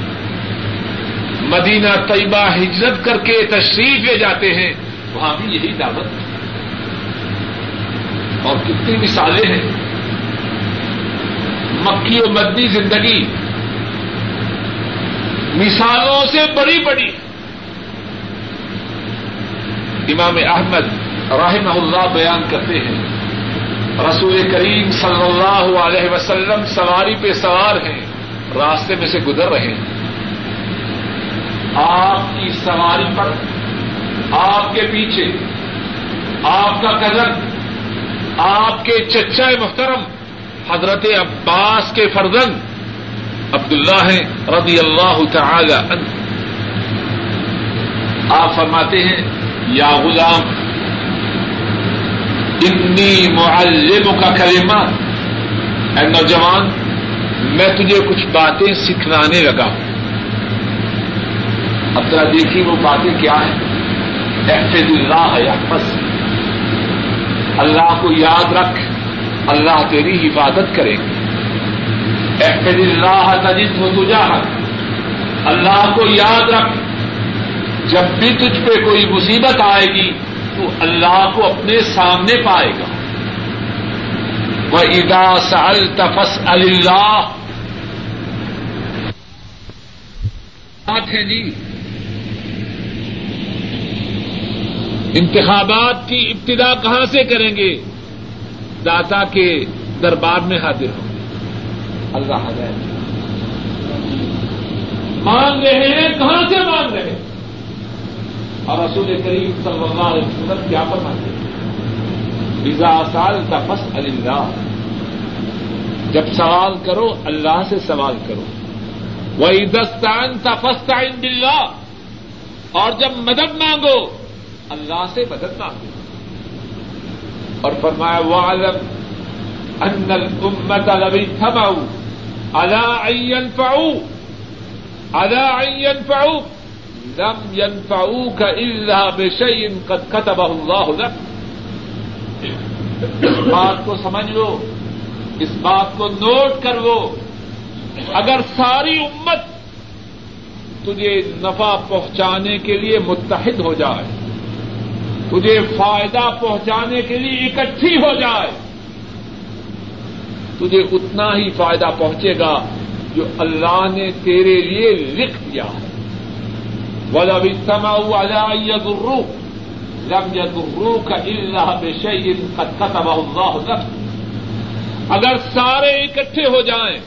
مدینہ طیبہ ہجرت کر کے تشریف لے جاتے ہیں وہاں بھی یہی دعوت اور کتنی مثالیں ہیں۔ مکی و مدنی زندگی مثالوں سے بڑی بڑی۔ امام احمد رحم اللہ بیان کرتے ہیں۔ رسول کریم صلی اللہ علیہ وسلم سواری پہ سوار ہیں، راستے میں سے گزر رہے ہیں۔ آپ کی سواری پر آپ کے پیچھے، آپ کا کزن آپ کے چچا محترم، حضرت عباس کے فرزن عبداللہ ہیں رضی اللہ تعالی عنہ۔ آپ فرماتے ہیں، یا غلام اتنی معلم کا کلمہ۔ اے نوجوان، میں تجھے کچھ باتیں سکھلانے لگا ہوں۔ اب ذرا دیکھیے وہ باتیں کیا ہیں۔ احفظ اللہ یا بس اللہ کو یاد رکھ، اللہ تیری حفاظت کرے۔ احفظ اللہ تجد ہو تجا اللہ کو یاد رکھ، جب بھی تجھ پہ کوئی مصیبت آئے گی، تو اللہ کو اپنے سامنے پائے گا۔ وہ ادا سل تفس اللہ ہے جی انتخابات کی ابتدا کہاں سے کریں گے؟ داتا کے دربار میں حاضر ہوں۔ گے اللہ مانگ رہے ہیں، کہاں سے مانگ رہے ہیں؟ اور رسول کریم صلی اللہ علیہ وسلم کیا فرماتے ہیں؟ وزا سال تفس اللہ۔ جب سوال کرو، اللہ سے سوال کرو۔ وہ دستان تفستان بلّہ اور جب مدد مانگو اللہ سے مدد مانگو اور فرمایا وہ عالم ان الامت لبی تھماؤ الا این فاؤ الا این فاؤ لم ينفعوك الا بشيء قد كتبه الله لك۔ اس بات کو سمجھ لو اس بات کو نوٹ کر لو اگر ساری امت تجھے نفع پہنچانے کے لیے متحد ہو جائے تجھے فائدہ پہنچانے کے لیے اکٹھی ہو جائے۔ تجھے اتنا ہی فائدہ پہنچے گا جو اللہ نے تیرے لیے لکھ دیا ہے۔ ولو اجتمعوا على ان يضروك، لم يضروك الا بشيء قد كتبه الله لك اگر سارے اکٹھے ہو جائیں،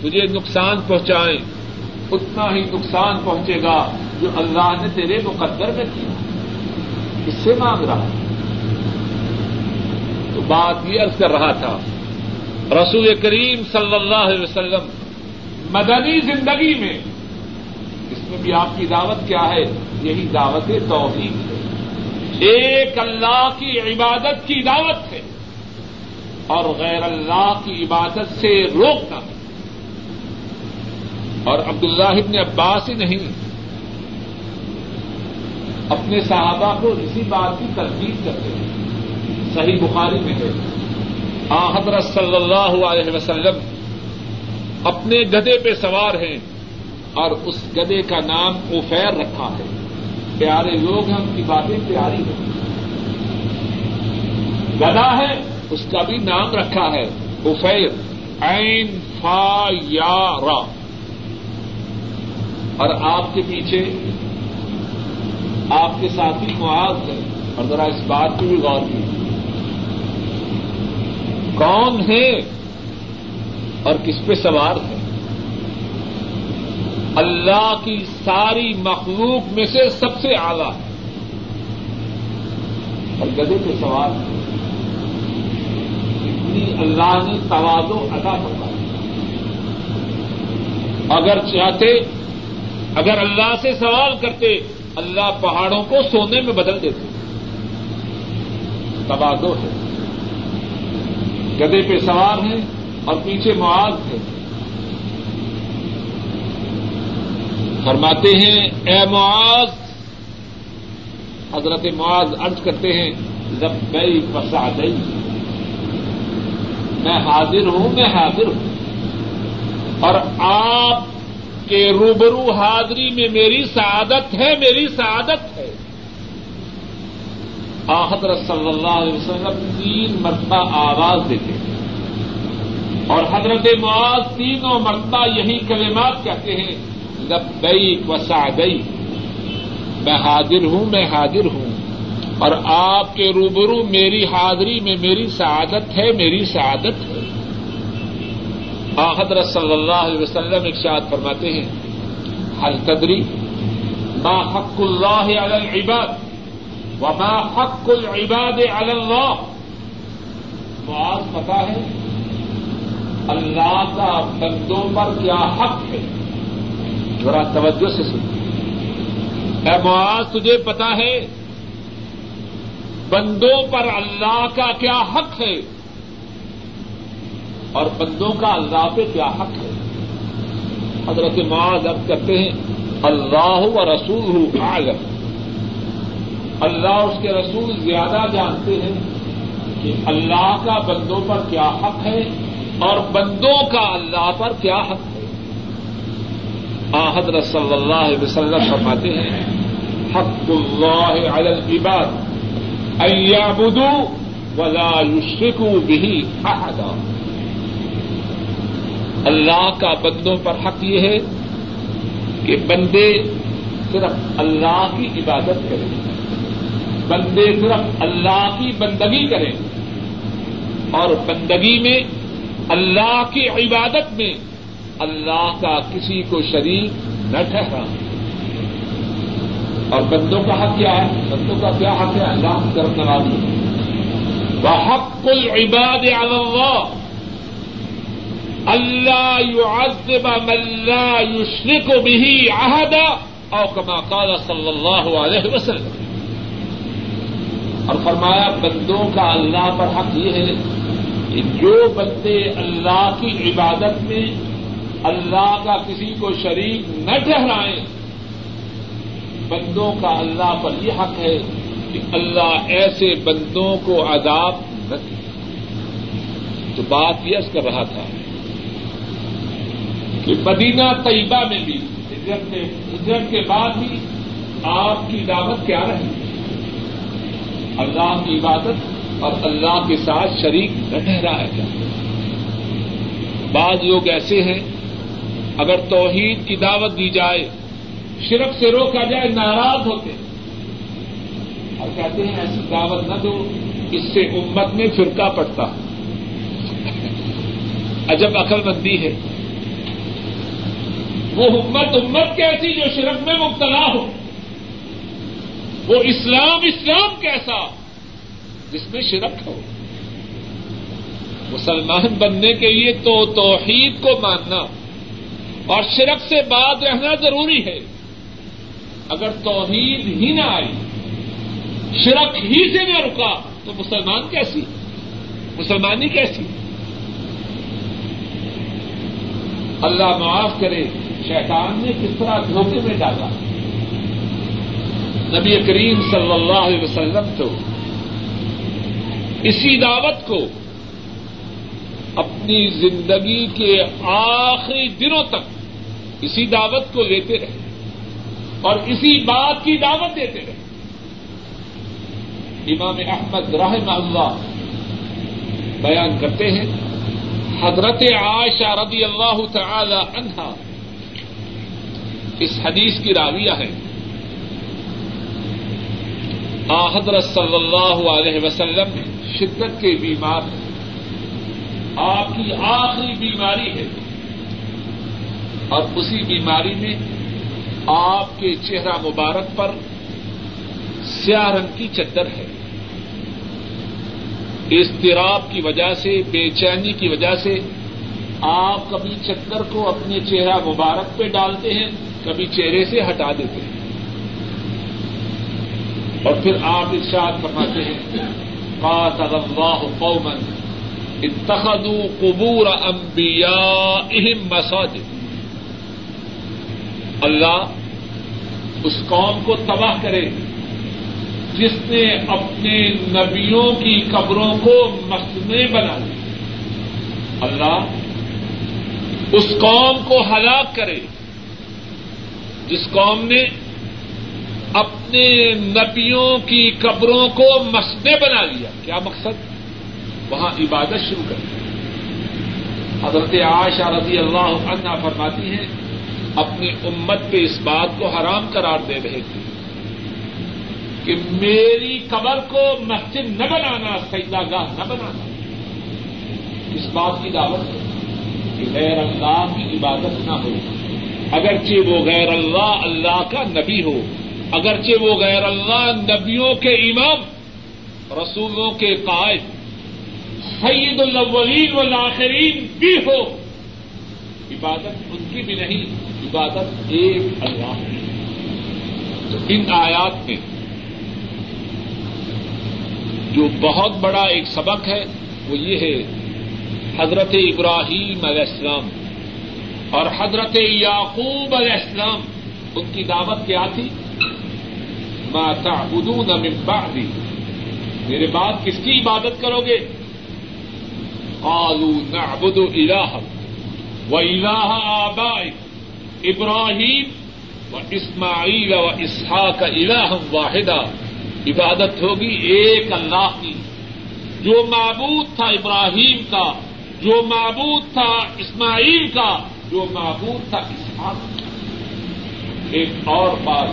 تجھے نقصان پہنچائیں۔ اتنا ہی نقصان پہنچے گا جو اللہ نے تیرے مقدر میں کیا۔ اس سے مانگ رہا۔ تو بات یہ عرض کر رہا تھا، رسول کریم صلی اللہ علیہ وسلم، مدنی زندگی میں، اس میں بھی آپ کی دعوت کیا ہے؟ یہی دعوت توحید ہے۔ ایک اللہ کی عبادت کی دعوت ہے، اور غیر اللہ کی عبادت سے روکنا ہے۔ اور عبداللہ ابن عباس ہی نہیں اپنے صحابہ کو اسی بات کی تردید کرتے ہیں۔ صحیح بخاری میں ہے۔ آ حضرت صلی اللہ علیہ وسلم اپنے گدے پہ سوار ہیں اور اس گدے کا نام اوفیر رکھا ہے۔ پیارے لوگ ہیں ان کی باتیں پیاری ہیں۔ گدا ہے، اس کا بھی نام رکھا ہے۔ اوفیر این فا یا را اور آپ کے پیچھے آپ کے ساتھی معاذ ہے اور ذرا اس بات کی بھی غور کی کون ہے اور کس پہ سوار ہے؟ اللہ کی ساری مخلوق میں سے سب سے اعلی۔ ہے اور گدے پہ سوار ہے۔ اتنی اللہ نے توازو ادا کرتا اگر چاہتے، اگر اللہ سے سوال کرتے اللہ پہاڑوں کو سونے میں بدل دیتے تبادو ہے۔ گدے پہ سوار ہیں اور پیچھے معاذ ہے فرماتے ہیں، اے معاذ! حضرت معاذ ارض کرتے ہیں جب گئی پسا گئی میں حاضر ہوں، میں حاضر ہوں۔ اور آپ کہ روبرو حاضری میں میری سعادت ہے، میری سعادت ہے۔ حضرت صلی اللہ علیہ وسلم تین مرتبہ آواز دیتے ہیں۔ اور حضرت معاذ تینوں مرتبہ یہی کلمات کہتے ہیں جب گئی وسا گئی میں حاضر ہوں، میں حاضر ہوں۔ اور آپ کے روبرو میری حاضری میں میری سعادت ہے، میری سعادت ہے۔ حضرت صلی اللہ علیہ وسلم ارشاد فرماتے ہیں حل تدری ما حق اللہ علی العباد وما حق العباد علی اللہ؟ معاذ پتا ہے، اللہ کا بندوں پر کیا حق ہے؟ ذرا توجہ سے سن اے معاذ، تجھے پتا ہے، بندوں پر اللہ کا کیا حق ہے؟ اور بندوں کا اللہ پہ کیا حق ہے؟ حضرت معاذ اب کرتے ہیں، اللہ و رسول عالم اللہ اس کے رسول زیادہ جانتے ہیں کہ اللہ کا بندوں پر کیا حق ہے اور بندوں کا اللہ پر کیا حق ہے۔ حضرت صلی اللہ علیہ وسلم فرماتے ہیں، حق اللہ علی العباد، ان يعبدوا ولا يشركوا به احدا۔ اللہ کا بندوں پر حق یہ ہے کہ بندے صرف اللہ کی عبادت کریں، بندے صرف اللہ کی بندگی کریں اور بندگی میں اللہ کی عبادت میں اللہ کا کسی کو شریک نہ ٹھہرا اور بندوں کا حق کیا ہے؟ بندوں کا کیا حق ہے؟ اللہ کی طرف نوازی۔ وہ حق العباد علی اللہ اللہ يعذب من لا يشرك به عهدا او كما قال صلی اللہ علیہ وسلم۔ اور فرمایا، بندوں کا اللہ پر حق یہ ہے کہ جو بندے اللہ کی عبادت میں اللہ کا کسی کو شریک نہ ٹھہرائیں، بندوں کا اللہ پر یہ حق ہے کہ اللہ ایسے بندوں کو عذاب نہ دے۔ تو بات یہ کر رہا تھا کہ مدینہ طیبہ میں بھی ہجرت کے بعد بھی آپ کی دعوت کیا رہی؟ اللہ کی عبادت اور اللہ کے ساتھ شریک نہ ٹھہرا ہے بعض لوگ ایسے ہیں، اگر توحید کی دعوت دی جائے، شرک سے روکا جائے، ناراض ہوتے۔ ہیں اور کہتے ہیں، ایسی دعوت نہ دو، اس سے امت میں فرقہ پڑتا۔ عجب عقل مندی ہے۔ وہ امت امت کیسی جو شرک میں مبتلا ہو؟ وہ اسلام اسلام کیسا؟ جس میں شرک ہو۔ مسلمان بننے کے لیے تو توحید کو ماننا اور شرک سے بات رہنا ضروری ہے۔ اگر توحید ہی نہ آئی، شرک ہی سے نہ رکا، تو مسلمان کیسی؟ مسلمانی کیسی؟ اللہ معاف کرے۔ شیطان نے کس طرح دھوکے میں ڈالا؟ نبی کریم صلی اللہ علیہ وسلم تو اسی دعوت کو اپنی زندگی کے آخری دنوں تک اسی دعوت کو لیتے رہے اور اسی بات کی دعوت دیتے رہے۔ امام احمد رحم اللہ بیان کرتے ہیں، حضرت عائشہ رضی اللہ تعالی عنہا اس حدیث کی راویہ ہے۔ آ حضرت صلی اللہ علیہ وسلم شدت کے بیمار ہیں۔ آپ کی آخری بیماری ہے۔ اور اسی بیماری میں آپ کے چہرہ مبارک پر سیاہ رنگ کی چدر ہے۔ اضطراب کی وجہ سے، بے چینی کی وجہ سے آپ کبھی چکر کو اپنے چہرہ مبارک پہ ڈالتے ہیں۔ کبھی چہرے سے ہٹا دیتے ہیں۔ اور پھر آپ ارشاد فرماتے ہیں، قاتل اللہ قومن اتخذوا قبور انبیائہم مساجد۔ اللہ اس قوم کو تباہ کرے، جس نے اپنے نبیوں کی قبروں کو مسجدیں بنا لی۔ اللہ اس قوم کو ہلاک کرے۔ جس قوم نے اپنے نبیوں کی قبروں کو مسجدیں بنا لیا، کیا مقصد؟ وہاں عبادت شروع کر حضرت عائشہ رضی اللہ عنہ فرماتی ہیں، اپنی امت پہ اس بات کو حرام قرار دے رہے تھے کہ میری قبر کو مسجد نہ بنانا سیدا گاہ نہ بنانا۔ اس بات کی دعوت ہے کہ غیر اللہ کی عبادت نہ ہو۔ اگرچہ وہ غیر اللہ اللہ کا نبی ہو، اگرچہ وہ غیر اللہ نبیوں کے امام، رسولوں کے قائد، سید الاولین والآخرین بھی ہو۔ عبادت ان کی بھی نہیں، عبادت ایک اللہ کی تو ان آیات میں جو بہت بڑا ایک سبق ہے، وہ یہ ہے، حضرت ابراہیم علیہ السلام اور حضرت یعقوب علیہ السلام، ان کی دعوت کیا تھی؟ ماتا ادون من بعدی میرے بعد کس کی عبادت کرو گے؟ قالوا نعبد الہ و الہ آبائی ابراہیم و اسماعیل و اسحاق الہ واحدہ عبادت ہوگی ایک اللہ کی۔ جو معبود تھا ابراہیم کا، جو معبود تھا اسماعیل کا جو معبود تھا اسحاق۔ ایک اور بات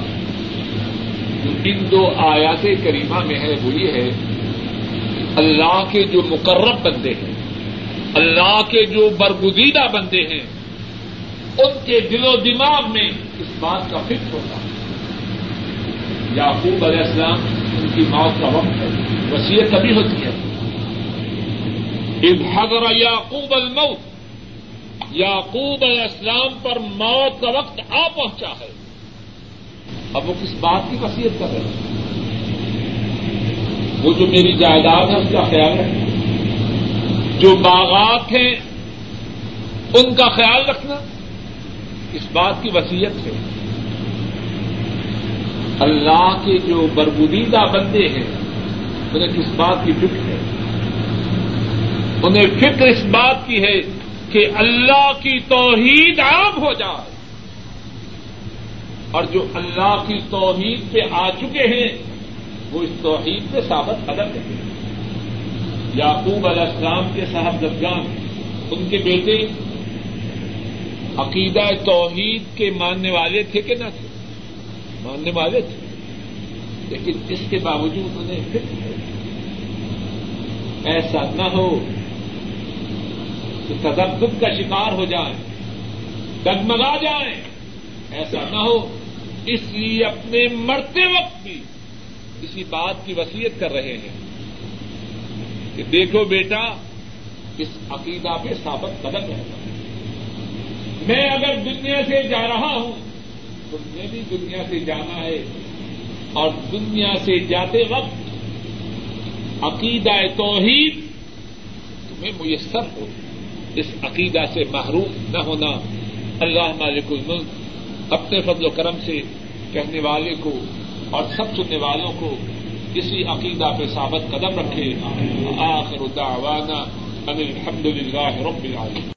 جو ان دو آیات کریمہ میں ہے، وہ یہ ہے، اللہ کے جو مقرب بندے ہیں، اللہ کے جو برگزیدہ بندے ہیں، ان کے دل و دماغ میں اس بات کا فکر ہوتا ہے۔ یعقوب علیہ السلام ان کی موت کا وقت ہے وسیعت تبھی ہوتی ہے۔ حضر یعقوب الموت یعقوب علیہ السلام پر موت کا وقت آ پہنچا ہے۔ اب وہ کس بات کی وصیت کر رہے ہیں؟ وہ جو میری جائیداد ہے، اس کا خیال رکھنا۔ جو باغات ہیں، ان کا خیال رکھنا۔ اس بات کی وسیعت ہے۔ اللہ کے جو بربودیدہ بندے ہیں، انہیں کس بات کی فکر ہے؟ انہیں فکر اس بات کی ہے کہ اللہ کی توحید عام ہو جائے۔ اور جو اللہ کی توحید پہ آ چکے ہیں، وہ اس توحید پہ ثابت قدم رہے ہیں۔ یعقوب علیہ السلام کے صاحب دفگان ان کے بیٹے، عقیدہ توحید کے ماننے والے تھے کہ نہ تھے؟ ماننے والے تھے۔ لیکن اس کے باوجود انہیں فکر ایسا نہ ہو کہ تدبد کا شکار ہو جائیں ڈگمگا جائیں ایسا نہ ہو۔ اس لیے اپنے مرتے وقت بھی کسی بات کی وسیعت کر رہے ہیں کہ دیکھو بیٹا، اس عقیدہ پہ ثابت قدم رہتا میں اگر دنیا سے جا رہا ہوں، تو میں بھی دنیا سے جانا ہے۔ اور دنیا سے جاتے وقت عقیدہ توحید تمہیں میسر ہو۔ اس عقیدہ سے محروم نہ ہونا، اللہ مالک الملک اپنے فضل و کرم سے کہنے والے کو اور سب سننے والوں کو اسی عقیدہ پہ ثابت قدم رکھے۔ آخر دعوانا ان الحمد للہ رب العالمین۔